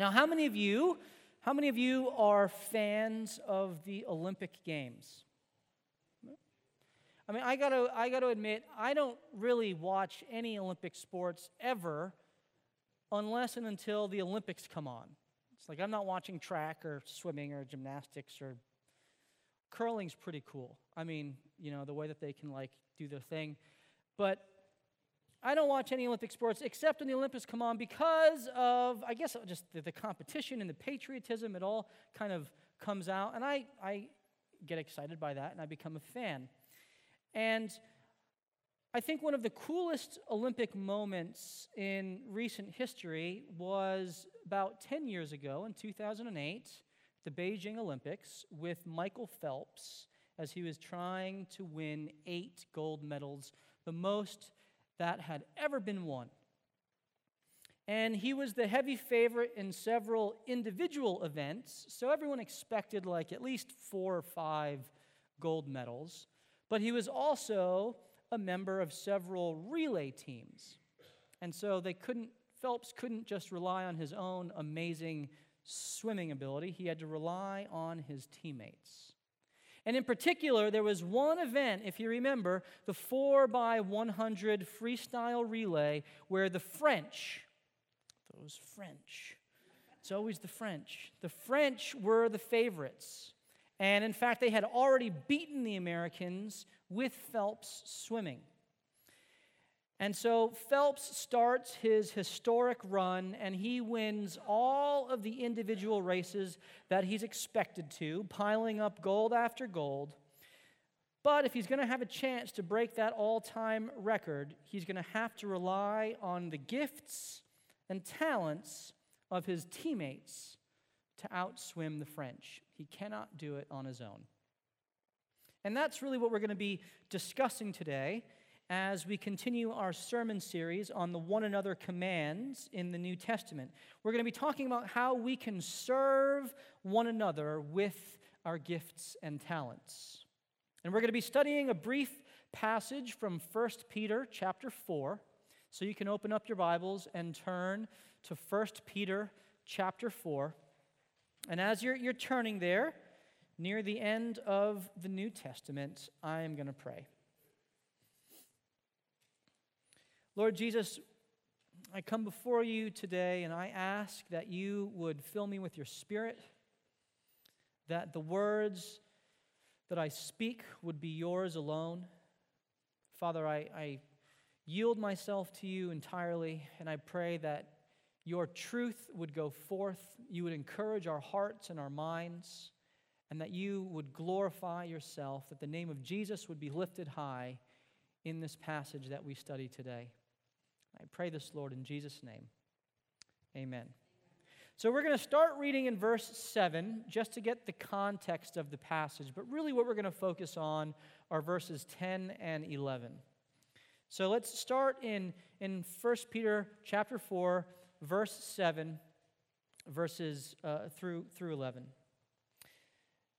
Now, how many of you, how many of you are fans of the Olympic Games? I mean, I gotta, I gotta admit, I don't really watch any Olympic sports ever unless and until the Olympics come on. It's like I'm not watching track or swimming or gymnastics or curling's pretty cool. I mean, you know, the way that they can like do their thing. But I don't watch any Olympic sports except when the Olympics come on because of, I guess, just the, the competition and the patriotism. It all kind of comes out. And I, I get excited by that and I become a fan. And I think one of the coolest Olympic moments in recent history was about 10 years ago in 2008, the Beijing Olympics, with Michael Phelps as he was trying to win eight gold medals, the most that had ever been won. And he was the heavy favorite in several individual events, so everyone expected like at least four or five gold medals. But he was also a member of several relay teams. And so they couldn't, Phelps couldn't just rely on his own amazing swimming ability, he had to rely on his teammates. And in particular, there was one event, if you remember, the 4 by 100 freestyle relay, where the French, those French, it's always the French, the French were the favorites. And in fact, they had already beaten the Americans with Phelps swimming. And so Phelps starts his historic run and he wins all of the individual races that he's expected to, piling up gold after gold. But if he's going to have a chance to break that all time record, he's going to have to rely on the gifts and talents of his teammates to outswim the French. He cannot do it on his own. And that's really what we're going to be discussing today as we continue our sermon series on the one another commands in the New Testament. We're going to be talking about how we can serve one another with our gifts and talents. And we're going to be studying a brief passage from 1 Peter chapter 4. So you can open up your Bibles and turn to 1 Peter chapter 4. And as you're, you're turning there, near the end of the New Testament, I am going to pray. Lord Jesus, I come before you today and I ask that you would fill me with your spirit, that the words that I speak would be yours alone. Father, I, I yield myself to you entirely, and I pray that your truth would go forth. You would encourage our hearts and our minds, and that you would glorify yourself, that the name of Jesus would be lifted high in this passage that we study today. I pray this, Lord, in Jesus' name. Amen. So we're going to start reading in verse 7 just to get the context of the passage, but really what we're going to focus on are verses 10 and 11. So let's start in, in 1 Peter chapter 4, verse 7, verses uh, through, through 11.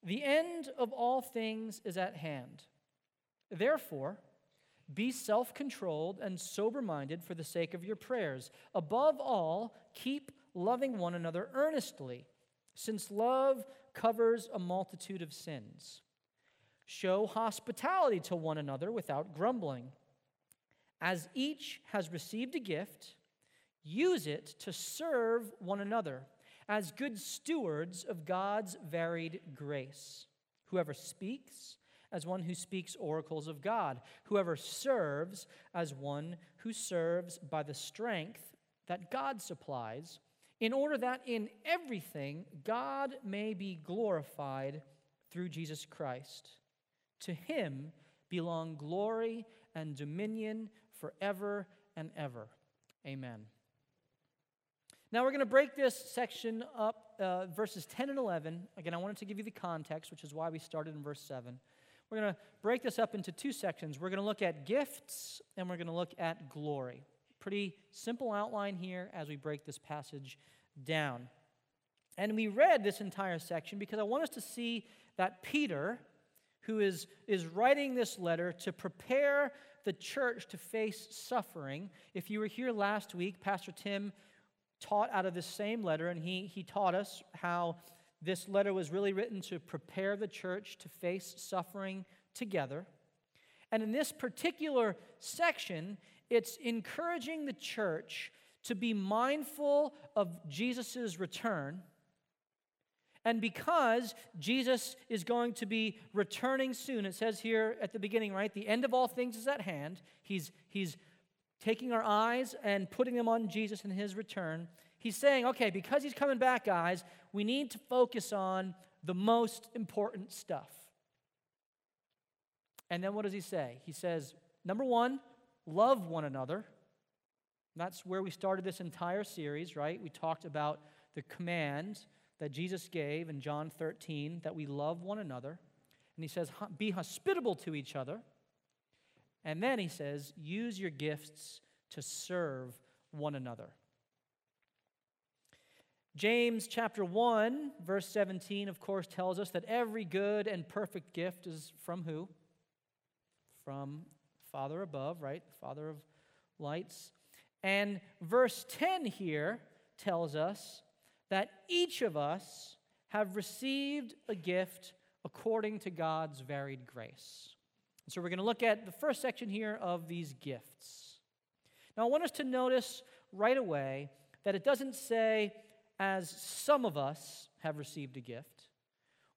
The end of all things is at hand. Therefore, be self controlled and sober minded for the sake of your prayers. Above all, keep loving one another earnestly, since love covers a multitude of sins. Show hospitality to one another without grumbling. As each has received a gift, use it to serve one another as good stewards of God's varied grace. Whoever speaks, as one who speaks oracles of God, whoever serves as one who serves by the strength that God supplies, in order that in everything God may be glorified through Jesus Christ. To him belong glory and dominion forever and ever. Amen. Now we're going to break this section up, uh, verses 10 and 11. Again, I wanted to give you the context, which is why we started in verse 7. We're going to break this up into two sections. We're going to look at gifts and we're going to look at glory. Pretty simple outline here as we break this passage down. And we read this entire section because I want us to see that Peter, who is, is writing this letter to prepare the church to face suffering. If you were here last week, Pastor Tim taught out of this same letter, and he, he taught us how this letter was really written to prepare the church to face suffering together. And in this particular section, it's encouraging the church to be mindful of Jesus' return. And because Jesus is going to be returning soon, it says here at the beginning, right? The end of all things is at hand. He's, he's taking our eyes and putting them on Jesus and his return. He's saying, okay, because he's coming back, guys, we need to focus on the most important stuff. And then what does he say? He says, number one, love one another. That's where we started this entire series, right? We talked about the command that Jesus gave in John 13 that we love one another. And he says, be hospitable to each other. And then he says, use your gifts to serve one another. James chapter 1, verse 17, of course, tells us that every good and perfect gift is from who? From Father above, right? Father of lights. And verse 10 here tells us that each of us have received a gift according to God's varied grace. So we're going to look at the first section here of these gifts. Now, I want us to notice right away that it doesn't say, as some of us have received a gift,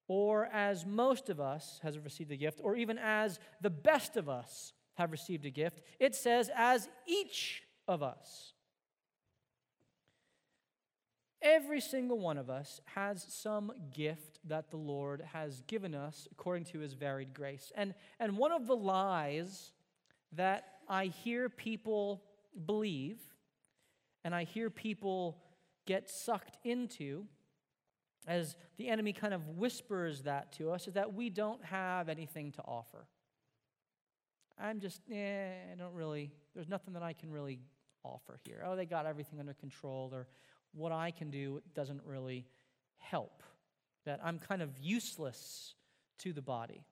or as most of us has received a gift, or even as the best of us have received a gift. It says, as each of us. Every single one of us has some gift that the Lord has given us according to his varied grace. And, and one of the lies that I hear people believe and I hear people get sucked into as the enemy kind of whispers that to us is that we don't have anything to offer. I'm just, eh, I don't really, there's nothing that I can really offer here. Oh, they got everything under control, or what I can do doesn't really help. That I'm kind of useless to the body.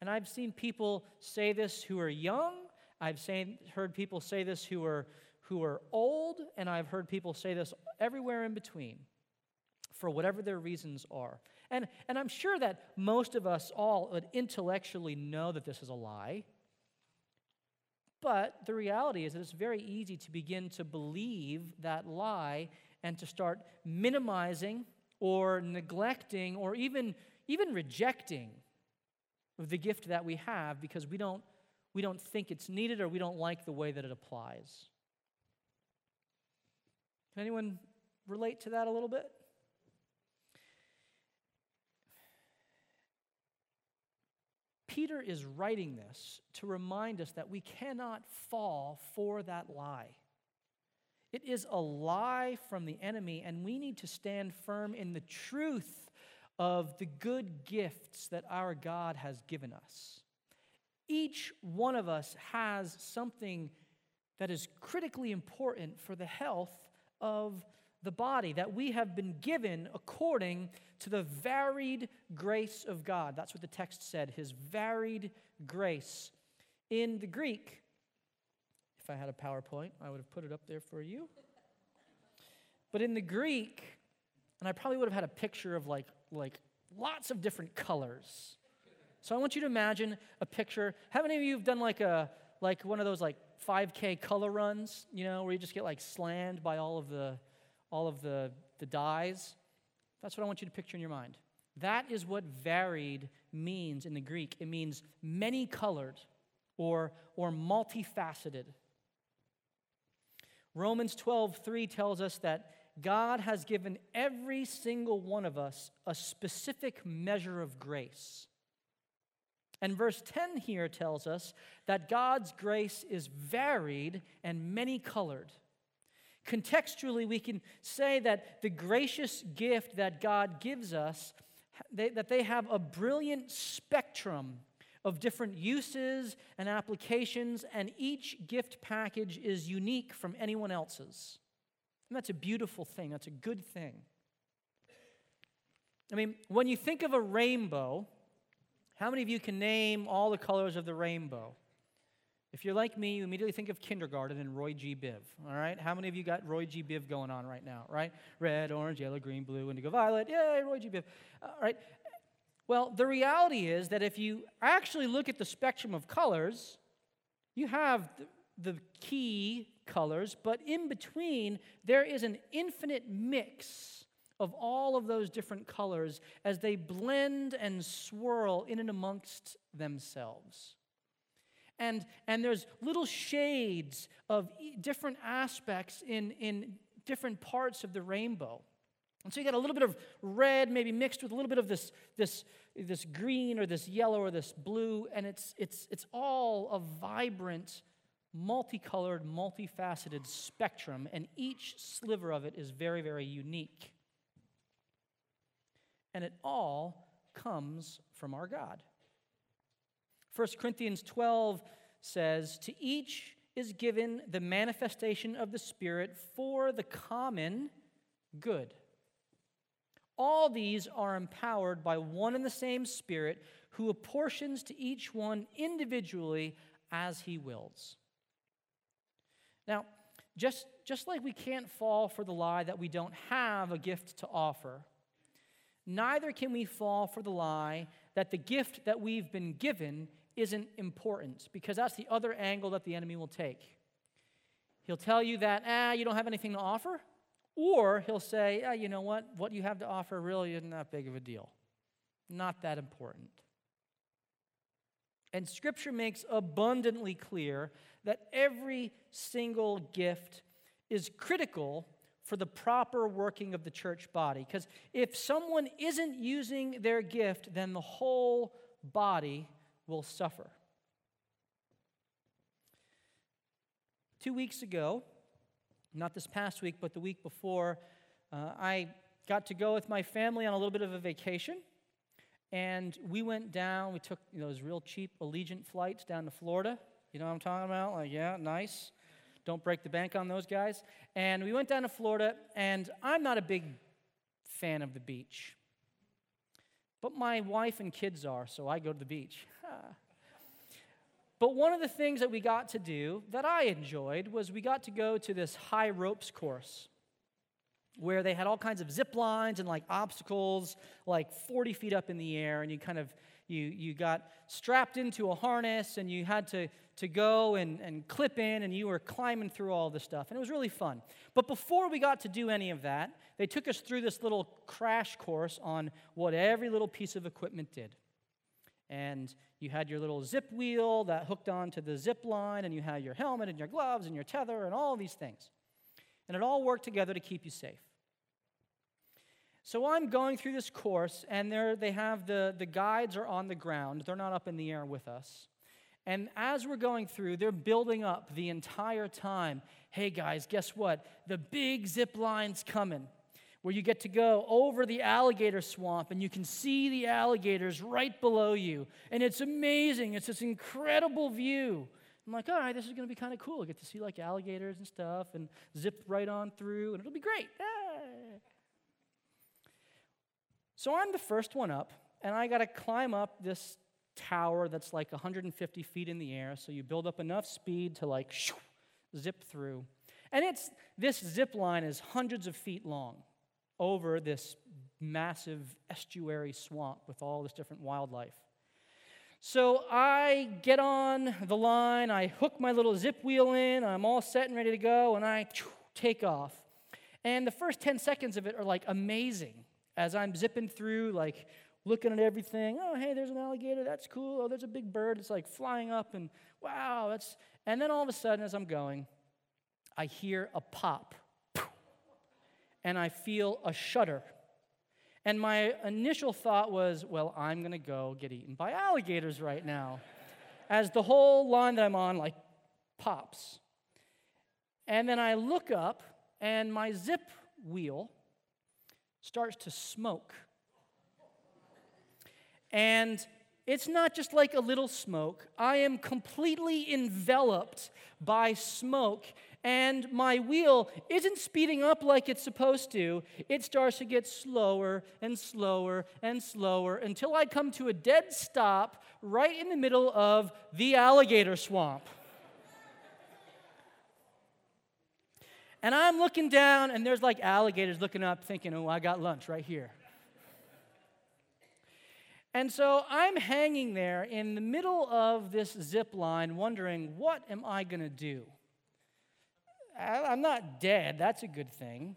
And I've seen people say this who are young. I've seen, heard people say this who are, who are old. And I've heard people say this everywhere in between for whatever their reasons are. And, and I'm sure that most of us all would intellectually know that this is a lie. But the reality is that it's very easy to begin to believe that lie and to start minimizing or neglecting or even, even rejecting the gift that we have because we don't, we don't think it's needed or we don't like the way that it applies. Can anyone relate to that a little bit? Peter is writing this to remind us that we cannot fall for that lie. It is a lie from the enemy, and we need to stand firm in the truth of the good gifts that our God has given us. Each one of us has something that is critically important for the health of the body that we have been given according to the varied grace of God. That's what the text said, his varied grace. In the Greek, if I had a PowerPoint, I would have put it up there for you. But in the Greek, and I probably would have had a picture of like, like lots of different colors. So I want you to imagine a picture. How many of you have done like a like one of those like 5K color runs, you know, where you just get like slammed by all of the all of the, the dyes. That's what I want you to picture in your mind. That is what varied means in the Greek. It means many colored or, or multifaceted. Romans 12, 3 tells us that God has given every single one of us a specific measure of grace. And verse 10 here tells us that God's grace is varied and many colored. Contextually, we can say that the gracious gift that God gives us, they, that they have a brilliant spectrum of different uses and applications, and each gift package is unique from anyone else's. And that's a beautiful thing, that's a good thing. I mean, when you think of a rainbow, how many of you can name all the colors of the rainbow? If you're like me, you immediately think of kindergarten and Roy G. Biv. All right? How many of you got Roy G. Biv going on right now? Right? Red, orange, yellow, green, blue, indigo, violet. Yay, Roy G. Biv. All right? Well, the reality is that if you actually look at the spectrum of colors, you have the, the key colors, but in between, there is an infinite mix of all of those different colors as they blend and swirl in and amongst themselves. And, and there's little shades of different aspects in, in different parts of the rainbow. And so you got a little bit of red, maybe mixed with a little bit of this, this, this green or this yellow or this blue, and it's, it's, it's all a vibrant, multicolored, multifaceted spectrum, and each sliver of it is very, very unique. And it all comes from our God. 1 Corinthians 12 says, To each is given the manifestation of the Spirit for the common good. All these are empowered by one and the same Spirit who apportions to each one individually as he wills. Now, just, just like we can't fall for the lie that we don't have a gift to offer, neither can we fall for the lie that the gift that we've been given isn't important, because that's the other angle that the enemy will take. He'll tell you that, ah, you don't have anything to offer, or he'll say, ah, you know what? What you have to offer really isn't that big of a deal. Not that important. And Scripture makes abundantly clear that every single gift is critical for the proper working of the church body. Because if someone isn't using their gift, then the whole body will suffer. Two weeks ago, not this past week, but the week before, uh, I got to go with my family on a little bit of a vacation. And we went down, we took you know, those real cheap Allegiant flights down to Florida. You know what I'm talking about? Like, yeah, nice. Don't break the bank on those guys. And we went down to Florida, and I'm not a big fan of the beach. But my wife and kids are, so I go to the beach. but one of the things that we got to do that I enjoyed was we got to go to this high ropes course where they had all kinds of zip lines and like obstacles like 40 feet up in the air and you kind of you, you got strapped into a harness and you had to, to go and, and clip in and you were climbing through all this stuff and it was really fun but before we got to do any of that they took us through this little crash course on what every little piece of equipment did and you had your little zip wheel that hooked onto the zip line, and you had your helmet and your gloves and your tether and all these things. And it all worked together to keep you safe. So I'm going through this course, and there they have the, the guides are on the ground. They're not up in the air with us. And as we're going through, they're building up the entire time. Hey guys, guess what? The big zip line's coming where you get to go over the alligator swamp and you can see the alligators right below you. And it's amazing. It's this incredible view. I'm like, all right, this is going to be kind of cool. I get to see like alligators and stuff and zip right on through, and it'll be great. Ah. So I'm the first one up, and I got to climb up this tower that's like 150 feet in the air. So you build up enough speed to like shoo, zip through. And it's this zip line is hundreds of feet long over this massive estuary swamp with all this different wildlife. So I get on the line, I hook my little zip wheel in, I'm all set and ready to go, and I take off. And the first 10 seconds of it are like amazing as I'm zipping through, like looking at everything. Oh, hey, there's an alligator, that's cool. Oh, there's a big bird, it's like flying up, and wow, that's. And then all of a sudden, as I'm going, I hear a pop and I feel a shudder. And my initial thought was, well, I'm going to go get eaten by alligators right now. As the whole line that I'm on, like, pops. And then I look up, and my zip wheel starts to smoke. And it's not just like a little smoke, I am completely enveloped by smoke and my wheel isn't speeding up like it's supposed to. It starts to get slower and slower and slower until I come to a dead stop right in the middle of the alligator swamp. And I'm looking down, and there's like alligators looking up, thinking, oh, I got lunch right here. And so I'm hanging there in the middle of this zip line, wondering, what am I going to do? I'm not dead, that's a good thing.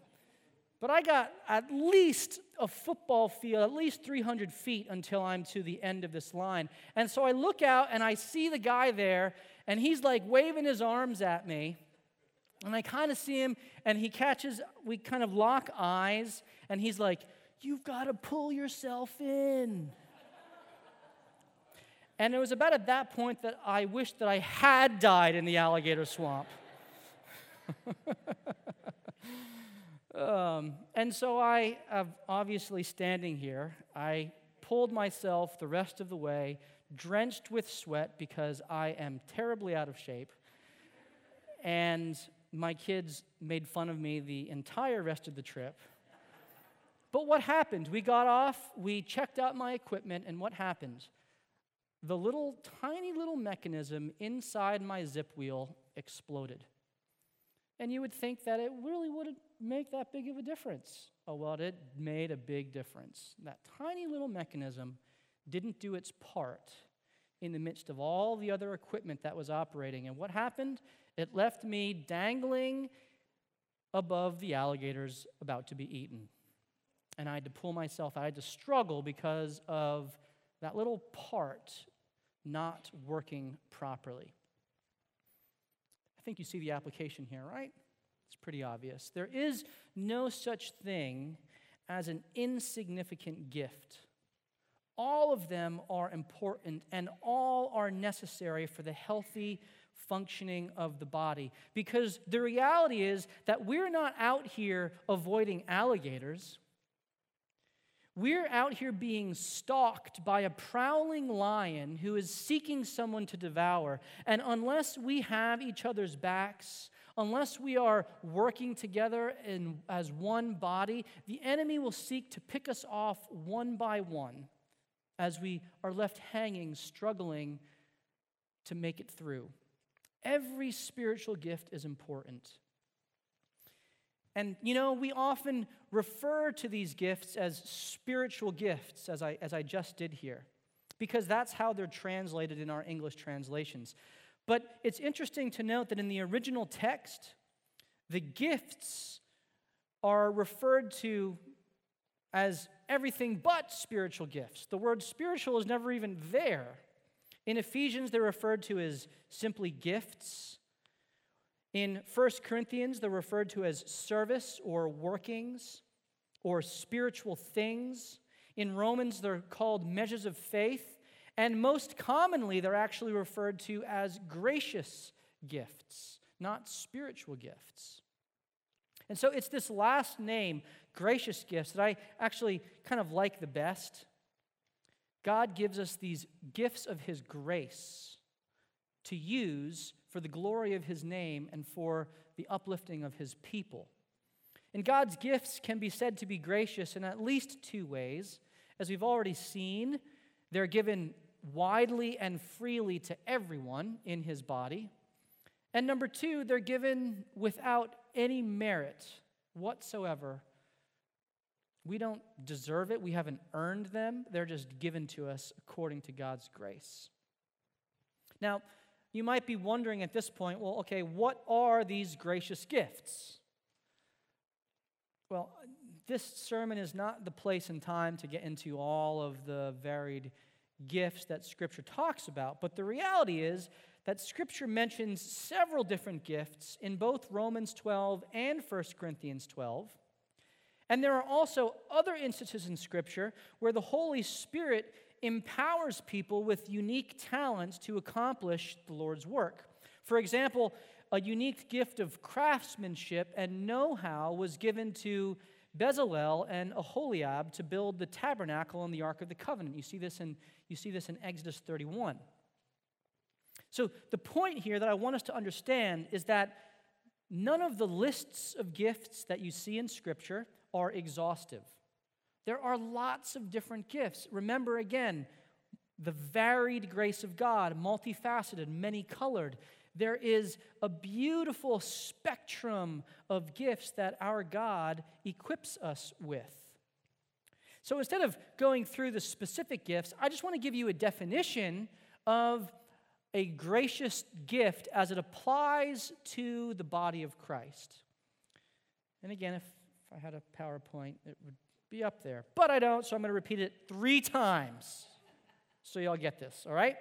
But I got at least a football field, at least 300 feet until I'm to the end of this line. And so I look out and I see the guy there, and he's like waving his arms at me. And I kind of see him, and he catches, we kind of lock eyes, and he's like, You've got to pull yourself in. And it was about at that point that I wished that I had died in the alligator swamp. um, and so I, uh, obviously standing here, I pulled myself the rest of the way, drenched with sweat because I am terribly out of shape. And my kids made fun of me the entire rest of the trip. But what happened? We got off, we checked out my equipment, and what happened? the little tiny little mechanism inside my zip wheel exploded. And you would think that it really wouldn't make that big of a difference. Oh, well, it made a big difference. That tiny little mechanism didn't do its part in the midst of all the other equipment that was operating. And what happened? It left me dangling above the alligators about to be eaten. And I had to pull myself, I had to struggle because of that little part not working properly. I think you see the application here, right? It's pretty obvious. There is no such thing as an insignificant gift. All of them are important and all are necessary for the healthy functioning of the body. Because the reality is that we're not out here avoiding alligators. We're out here being stalked by a prowling lion who is seeking someone to devour. And unless we have each other's backs, unless we are working together in, as one body, the enemy will seek to pick us off one by one as we are left hanging, struggling to make it through. Every spiritual gift is important. And you know, we often refer to these gifts as spiritual gifts, as I, as I just did here, because that's how they're translated in our English translations. But it's interesting to note that in the original text, the gifts are referred to as everything but spiritual gifts. The word spiritual is never even there. In Ephesians, they're referred to as simply gifts. In 1 Corinthians, they're referred to as service or workings or spiritual things. In Romans, they're called measures of faith. And most commonly, they're actually referred to as gracious gifts, not spiritual gifts. And so it's this last name, gracious gifts, that I actually kind of like the best. God gives us these gifts of His grace to use for the glory of his name and for the uplifting of his people. And God's gifts can be said to be gracious in at least two ways. As we've already seen, they're given widely and freely to everyone in his body. And number two, they're given without any merit whatsoever. We don't deserve it, we haven't earned them. They're just given to us according to God's grace. Now, you might be wondering at this point well, okay, what are these gracious gifts? Well, this sermon is not the place and time to get into all of the varied gifts that Scripture talks about, but the reality is that Scripture mentions several different gifts in both Romans 12 and 1 Corinthians 12. And there are also other instances in Scripture where the Holy Spirit empowers people with unique talents to accomplish the Lord's work. For example, a unique gift of craftsmanship and know how was given to Bezalel and Aholiab to build the tabernacle and the Ark of the Covenant. You see this in, you see this in Exodus 31. So, the point here that I want us to understand is that none of the lists of gifts that you see in Scripture are exhaustive. There are lots of different gifts. Remember again, the varied grace of God, multifaceted, many colored. there is a beautiful spectrum of gifts that our God equips us with. So instead of going through the specific gifts, I just want to give you a definition of a gracious gift as it applies to the body of Christ. And again, if I had a PowerPoint, it would be up there. But I don't, so I'm going to repeat it three times so y'all get this, all right?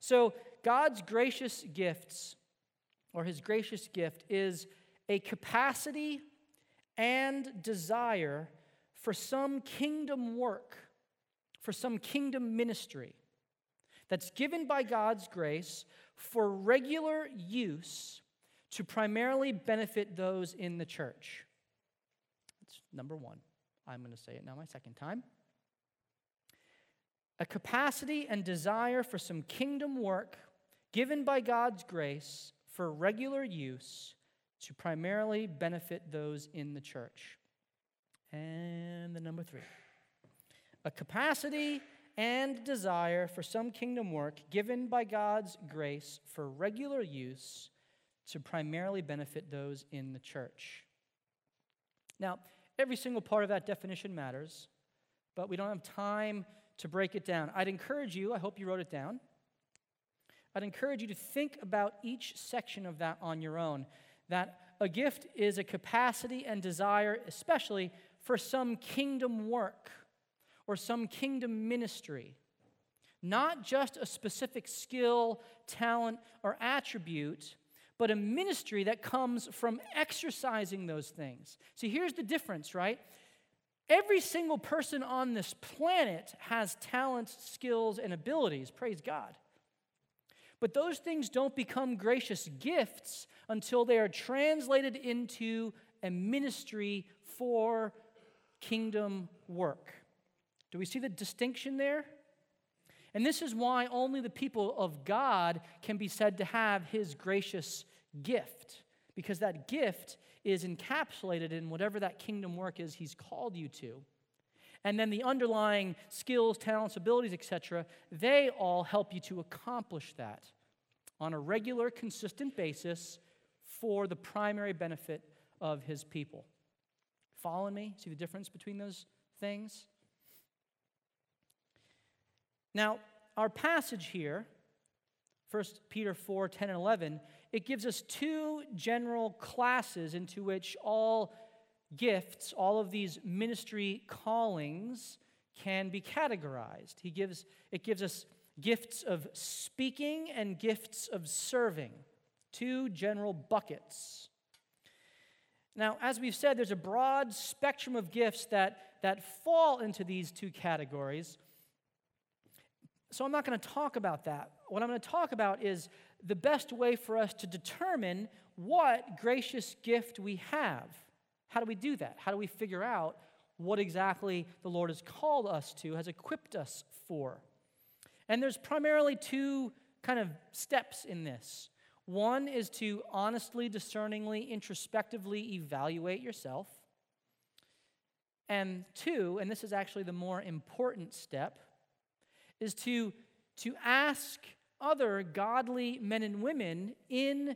So, God's gracious gifts, or his gracious gift, is a capacity and desire for some kingdom work, for some kingdom ministry that's given by God's grace for regular use to primarily benefit those in the church. Number one. I'm going to say it now my second time. A capacity and desire for some kingdom work given by God's grace for regular use to primarily benefit those in the church. And the number three a capacity and desire for some kingdom work given by God's grace for regular use to primarily benefit those in the church. Now, every single part of that definition matters, but we don't have time to break it down. I'd encourage you, I hope you wrote it down. I'd encourage you to think about each section of that on your own. That a gift is a capacity and desire, especially for some kingdom work or some kingdom ministry. Not just a specific skill, talent, or attribute, but a ministry that comes from exercising those things. See, here's the difference, right? Every single person on this planet has talents, skills, and abilities. Praise God. But those things don't become gracious gifts until they are translated into a ministry for kingdom work. Do we see the distinction there? And this is why only the people of God can be said to have his gracious gift, because that gift is encapsulated in whatever that kingdom work is he's called you to. And then the underlying skills, talents, abilities, etc., they all help you to accomplish that on a regular, consistent basis for the primary benefit of his people. Following me? See the difference between those things? Now, our passage here, 1 Peter 4 10 and 11, it gives us two general classes into which all gifts, all of these ministry callings, can be categorized. He gives, it gives us gifts of speaking and gifts of serving, two general buckets. Now, as we've said, there's a broad spectrum of gifts that, that fall into these two categories. So I'm not going to talk about that. What I'm going to talk about is the best way for us to determine what gracious gift we have. How do we do that? How do we figure out what exactly the Lord has called us to, has equipped us for? And there's primarily two kind of steps in this. One is to honestly, discerningly, introspectively evaluate yourself. And two, and this is actually the more important step, is to, to ask other godly men and women in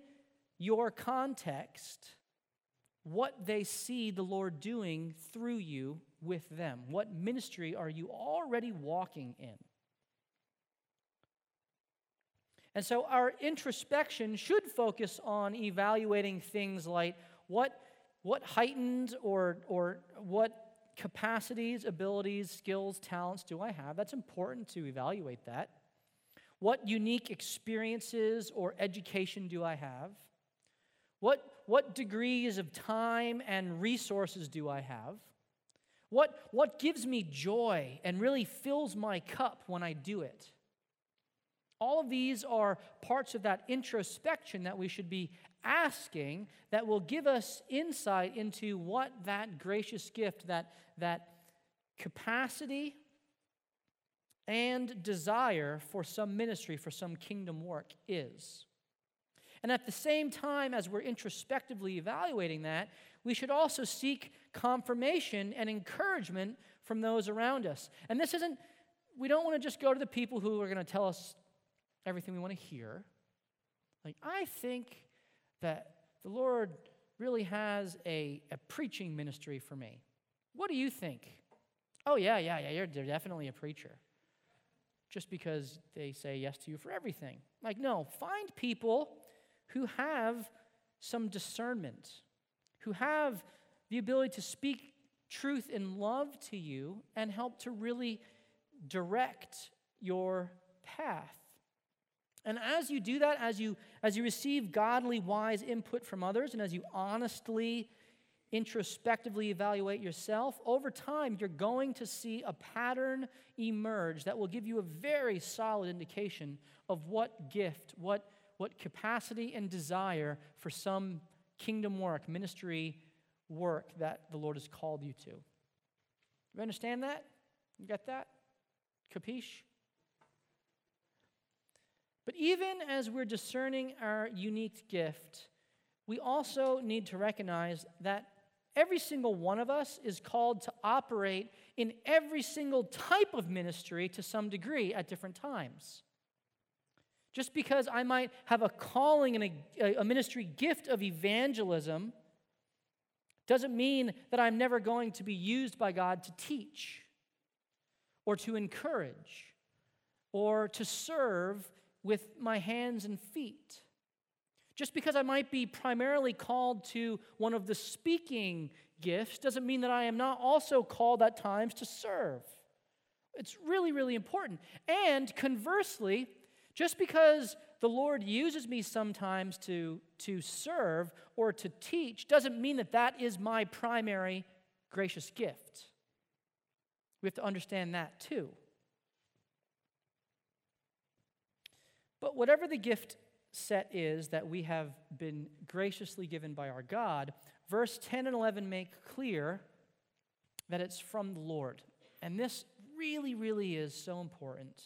your context what they see the Lord doing through you with them. What ministry are you already walking in? And so our introspection should focus on evaluating things like what, what heightened or, or what capacities, abilities, skills, talents do I have? That's important to evaluate that. What unique experiences or education do I have? What, what degrees of time and resources do I have? What, what gives me joy and really fills my cup when I do it? All of these are parts of that introspection that we should be asking that will give us insight into what that gracious gift, that, that capacity and desire for some ministry, for some kingdom work is. And at the same time, as we're introspectively evaluating that, we should also seek confirmation and encouragement from those around us. And this isn't, we don't want to just go to the people who are going to tell us everything we want to hear. Like, I think that the Lord really has a, a preaching ministry for me. What do you think? Oh, yeah, yeah, yeah, you're, you're definitely a preacher. Just because they say yes to you for everything. Like, no, find people who have some discernment, who have the ability to speak truth in love to you and help to really direct your path. And as you do that, as you, as you receive godly, wise input from others, and as you honestly, introspectively evaluate yourself, over time, you're going to see a pattern emerge that will give you a very solid indication of what gift, what, what capacity and desire for some kingdom work, ministry work that the Lord has called you to. You understand that? You get that? Capiche? But even as we're discerning our unique gift, we also need to recognize that every single one of us is called to operate in every single type of ministry to some degree at different times. Just because I might have a calling and a, a ministry gift of evangelism doesn't mean that I'm never going to be used by God to teach or to encourage or to serve with my hands and feet. Just because I might be primarily called to one of the speaking gifts doesn't mean that I am not also called at times to serve. It's really, really important. And conversely, just because the Lord uses me sometimes to, to serve or to teach doesn't mean that that is my primary gracious gift. We have to understand that too. But whatever the gift set is that we have been graciously given by our God, verse 10 and 11 make clear that it's from the Lord. And this really, really is so important.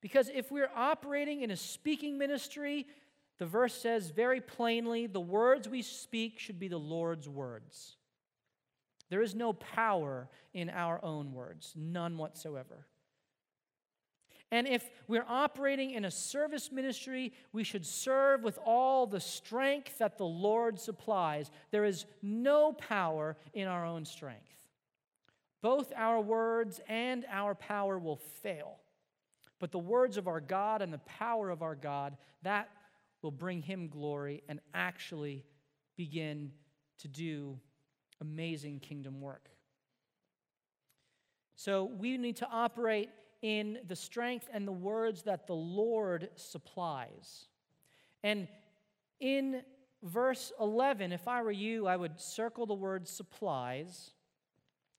Because if we're operating in a speaking ministry, the verse says very plainly the words we speak should be the Lord's words. There is no power in our own words, none whatsoever. And if we're operating in a service ministry, we should serve with all the strength that the Lord supplies. There is no power in our own strength. Both our words and our power will fail. But the words of our God and the power of our God, that will bring him glory and actually begin to do amazing kingdom work. So we need to operate in the strength and the words that the Lord supplies. And in verse 11, if I were you, I would circle the word supplies.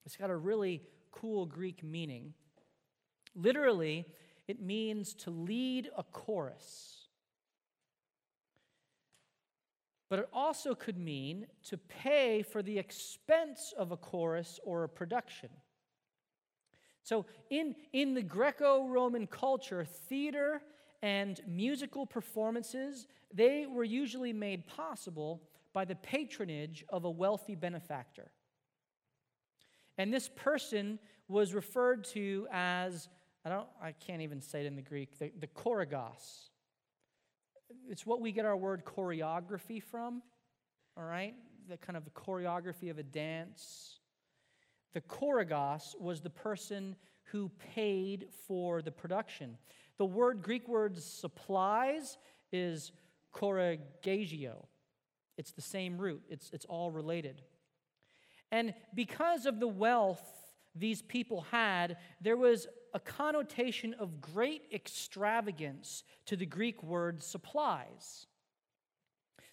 It's got a really cool Greek meaning. Literally, it means to lead a chorus. But it also could mean to pay for the expense of a chorus or a production. So, in, in the Greco Roman culture, theater and musical performances, they were usually made possible by the patronage of a wealthy benefactor. And this person was referred to as I don't I can't even say it in the Greek, the, the. It's what we get our word choreography from, all right? The kind of choreography of a dance. The choragos was the person who paid for the production. The word Greek word supplies is choragagio. It's the same root. It's, it's all related. And because of the wealth these people had, there was a connotation of great extravagance to the Greek word supplies.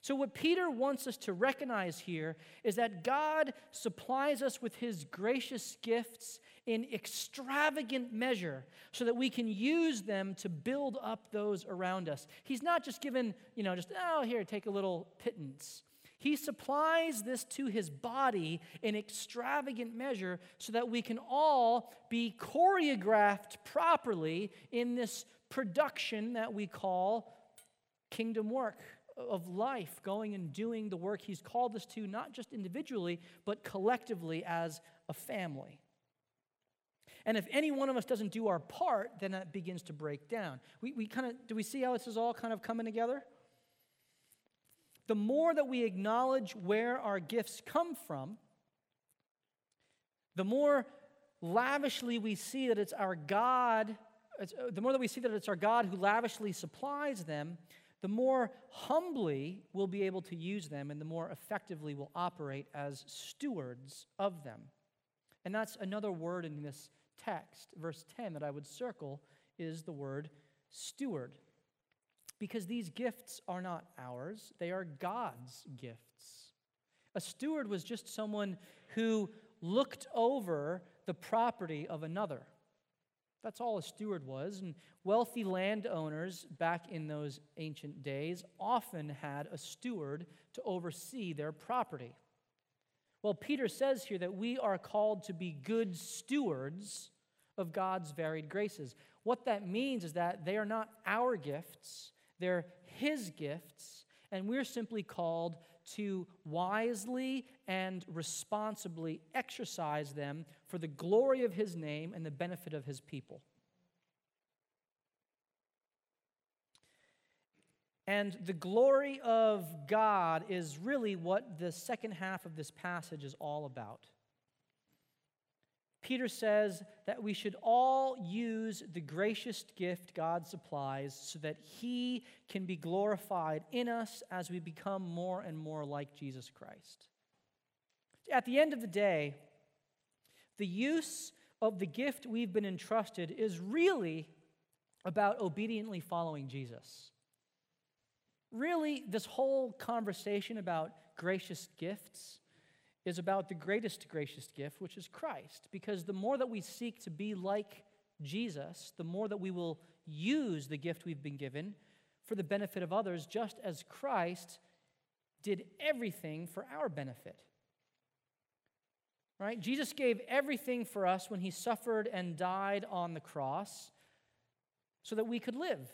So, what Peter wants us to recognize here is that God supplies us with his gracious gifts in extravagant measure so that we can use them to build up those around us. He's not just given, you know, just, oh, here, take a little pittance. He supplies this to his body in extravagant measure so that we can all be choreographed properly in this production that we call kingdom work of life, going and doing the work he's called us to, not just individually, but collectively as a family. And if any one of us doesn't do our part, then that begins to break down. We, we kind of, do we see how this is all kind of coming together? the more that we acknowledge where our gifts come from, the more lavishly we see that it's our God, it's, uh, the more that we see that it's our God who lavishly supplies them, the more humbly we'll be able to use them and the more effectively we'll operate as stewards of them. And that's another word in this text, verse 10, that I would circle is the word steward. Because these gifts are not ours, they are God's gifts. A steward was just someone who looked over the property of another. That's all a steward was. And wealthy landowners back in those ancient days often had a steward to oversee their property. Well, Peter says here that we are called to be good stewards of God's varied graces. What that means is that they are not our gifts, they're His gifts, and we're simply called to wisely and responsibly exercise them for the glory of his name and the benefit of his people. And the glory of God is really what the second half of this passage is all about. Peter says that we should all use the gracious gift God supplies so that He can be glorified in us as we become more and more like Jesus Christ. At the end of the day, the use of the gift we've been entrusted is really about obediently following Jesus. Really, this whole conversation about gracious gifts is about the greatest gracious gift, which is Christ. Because the more that we seek to be like Jesus, the more that we will use the gift we've been given for the benefit of others, just as Christ did everything for our benefit. Right? Jesus gave everything for us when he suffered and died on the cross so that we could live.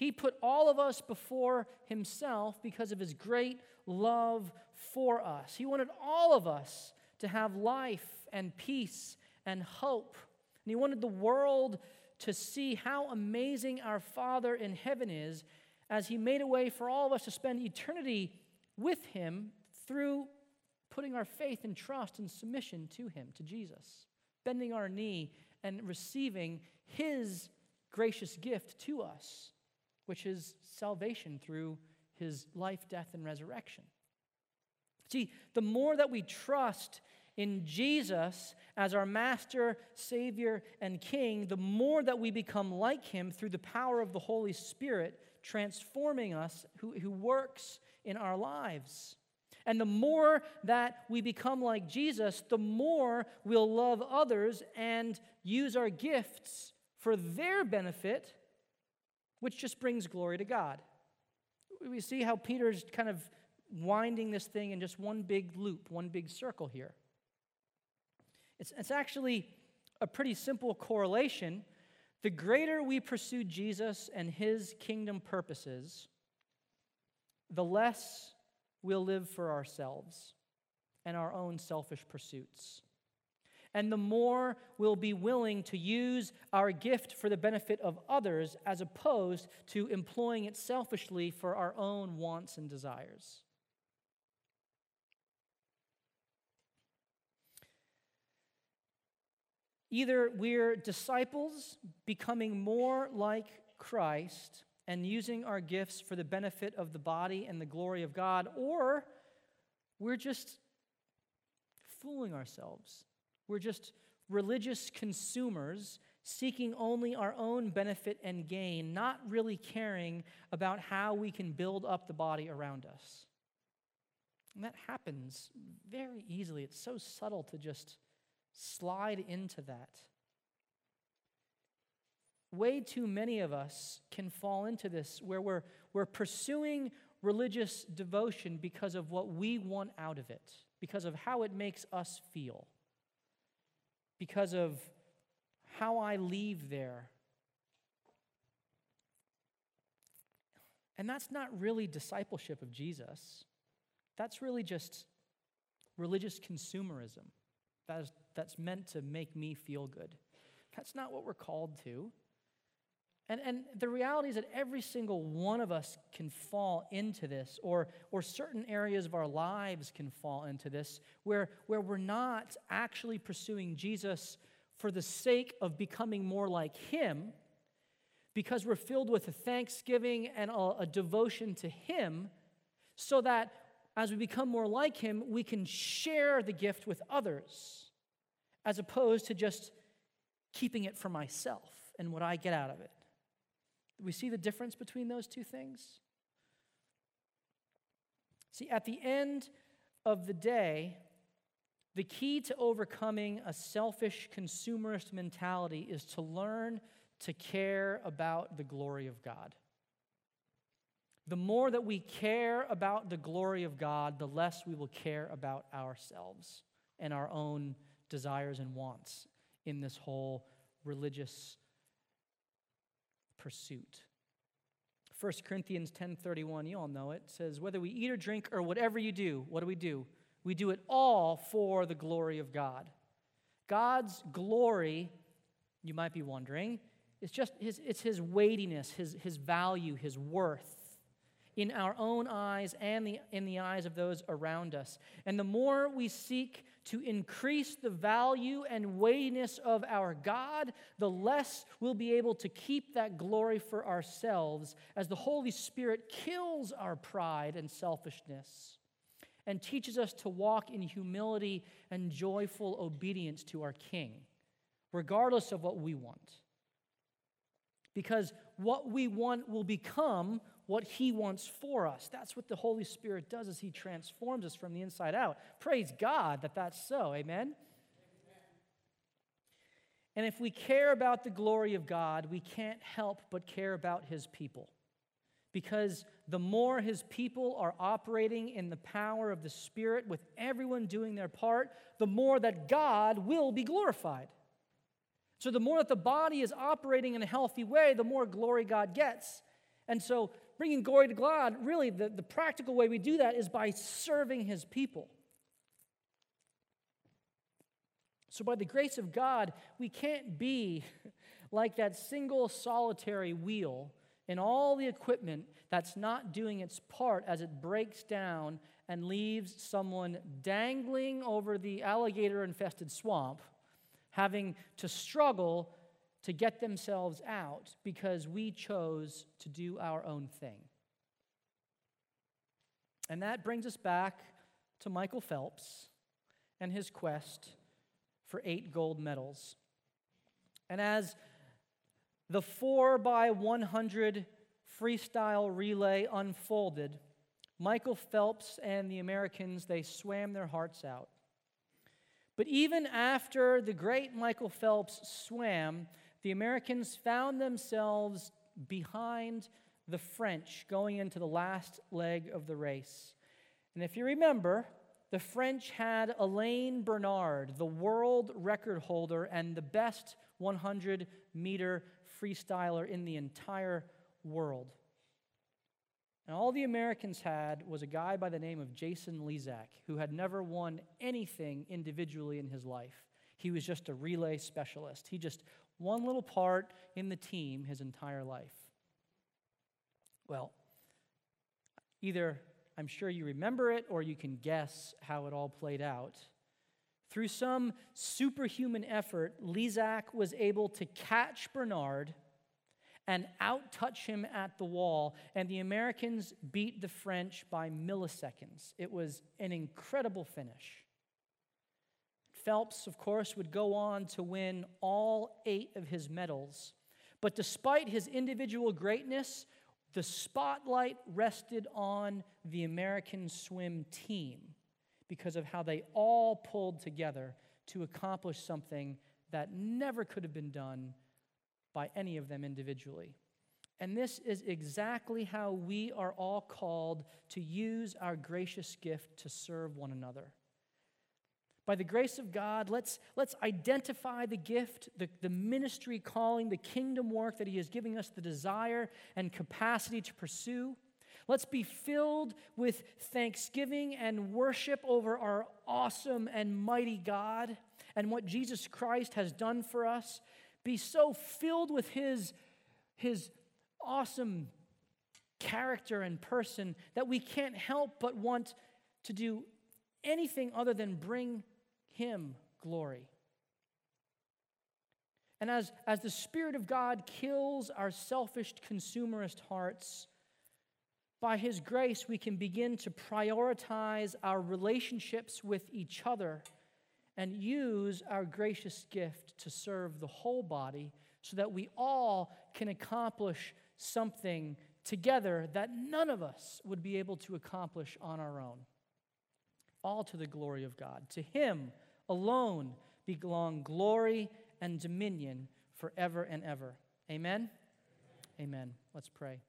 He put all of us before himself because of his great love for us. He wanted all of us to have life and peace and hope. And He wanted the world to see how amazing our Father in heaven is as He made a way for all of us to spend eternity with Him through putting our faith and trust and submission to Him, to Jesus, bending our knee and receiving His gracious gift to us, which is salvation through His life, death, and resurrection. See, the more that we trust in Jesus as our Master, Savior, and King, the more that we become like Him through the power of the Holy Spirit, transforming us, who, who works in our lives. And the more that we become like Jesus, the more we'll love others and use our gifts for their benefit, which just brings glory to God. We see how Peter's kind of winding this thing in just one big loop, one big circle here. It's, it's actually a pretty simple correlation. The greater we pursue Jesus and his kingdom purposes, the less we'll live for ourselves and our own selfish pursuits. And the more we'll be willing to use our gift for the benefit of others as opposed to employing it selfishly for our own wants and desires. Either we're disciples becoming more like Christ and using our gifts for the benefit of the body and the glory of God, or we're just fooling ourselves. We're just religious consumers seeking only our own benefit and gain, not really caring about how we can build up the body around us. And that happens very easily. It's so subtle to just slide into that. Way too many of us can fall into this where we're, we're pursuing religious devotion because of what we want out of it, because of how it makes us feel, because of how I leave there. And that's not really discipleship of Jesus. That's really just religious consumerism. That is, that's meant to make me feel good. That's not what we're called to. And, and the reality is that every single one of us can fall into this, or, or certain areas of our lives can fall into this, where, where we're not actually pursuing Jesus for the sake of becoming more like Him, because we're filled with a thanksgiving and a, a devotion to Him, so that as we become more like Him, we can share the gift with others, as opposed to just keeping it for myself and what I get out of it. We see the difference between those two things? See, at the end of the day, the key to overcoming a selfish consumerist mentality is to learn to care about the glory of God. The more that we care about the glory of God, the less we will care about ourselves and our own desires and wants in this whole religious pursuit. 1 Corinthians 10:31, you all know it, says whether we eat or drink or whatever you do, what do we do? We do it all for the glory of God. God's glory, you might be wondering, it's just his, it's his weightiness, his, his value, his worth in our own eyes and the, in the eyes of those around us. And the more we seek to increase the value and weightiness of our God, the less we'll be able to keep that glory for ourselves as the Holy Spirit kills our pride and selfishness and teaches us to walk in humility and joyful obedience to our King, regardless of what we want. Because what we want will become what he wants for us. That's what the Holy Spirit does is he transforms us from the inside out. Praise God that that's so. Amen. And if we care about the glory of God, we can't help but care about his people. Because the more his people are operating in the power of the Spirit, with everyone doing their part, the more that God will be glorified. So, the more that the body is operating in a healthy way, the more glory God gets. And so, bringing glory to God, really, the, the practical way we do that is by serving his people. So, by the grace of God, we can't be like that single solitary wheel in all the equipment that's not doing its part as it breaks down and leaves someone dangling over the alligator infested swamp, having to struggle to get themselves out because we chose to do our own thing. And that brings us back to Michael Phelps and his quest for eight gold medals. And as the 4 by 100 freestyle relay unfolded, Michael Phelps and the Americans, they swam their hearts out. But even after the great Michael Phelps swam, the Americans found themselves behind the French going into the last leg of the race. And if you remember, the French had Alain Bernard, the world record holder and the best 100 meter freestyler in the entire world. And all the Americans had was a guy by the name of Jason Lezak, who had never won anything individually in his life. He was just a relay specialist. He just one little part in the team his entire life. Well, either I'm sure you remember it or you can guess how it all played out. Through some superhuman effort, Lezak was able to catch Bernard and outtouch him at the wall, and the Americans beat the French by milliseconds. It was an incredible finish. Phelps, of course, would go on to win all eight of his medals. But despite his individual greatness, the spotlight rested on the American swim team because of how they all pulled together to accomplish something that never could have been done by any of them individually. And this is exactly how we are all called to use our gracious gift to serve one another. By the grace of God, let's, let's identify the gift, the, the ministry calling, the kingdom work that He is giving us the desire and capacity to pursue. Let's be filled with thanksgiving and worship over our awesome and mighty God and what Jesus Christ has done for us. Be so filled with His, his awesome character and person that we can't help but want to do anything other than bring him glory. And as, as the Spirit of God kills our selfish consumerist hearts, by His grace, we can begin to prioritize our relationships with each other and use our gracious gift to serve the whole body so that we all can accomplish something together that none of us would be able to accomplish on our own. All to the glory of God. To Him alone belong glory and dominion forever and ever. Amen? Amen. Let's pray.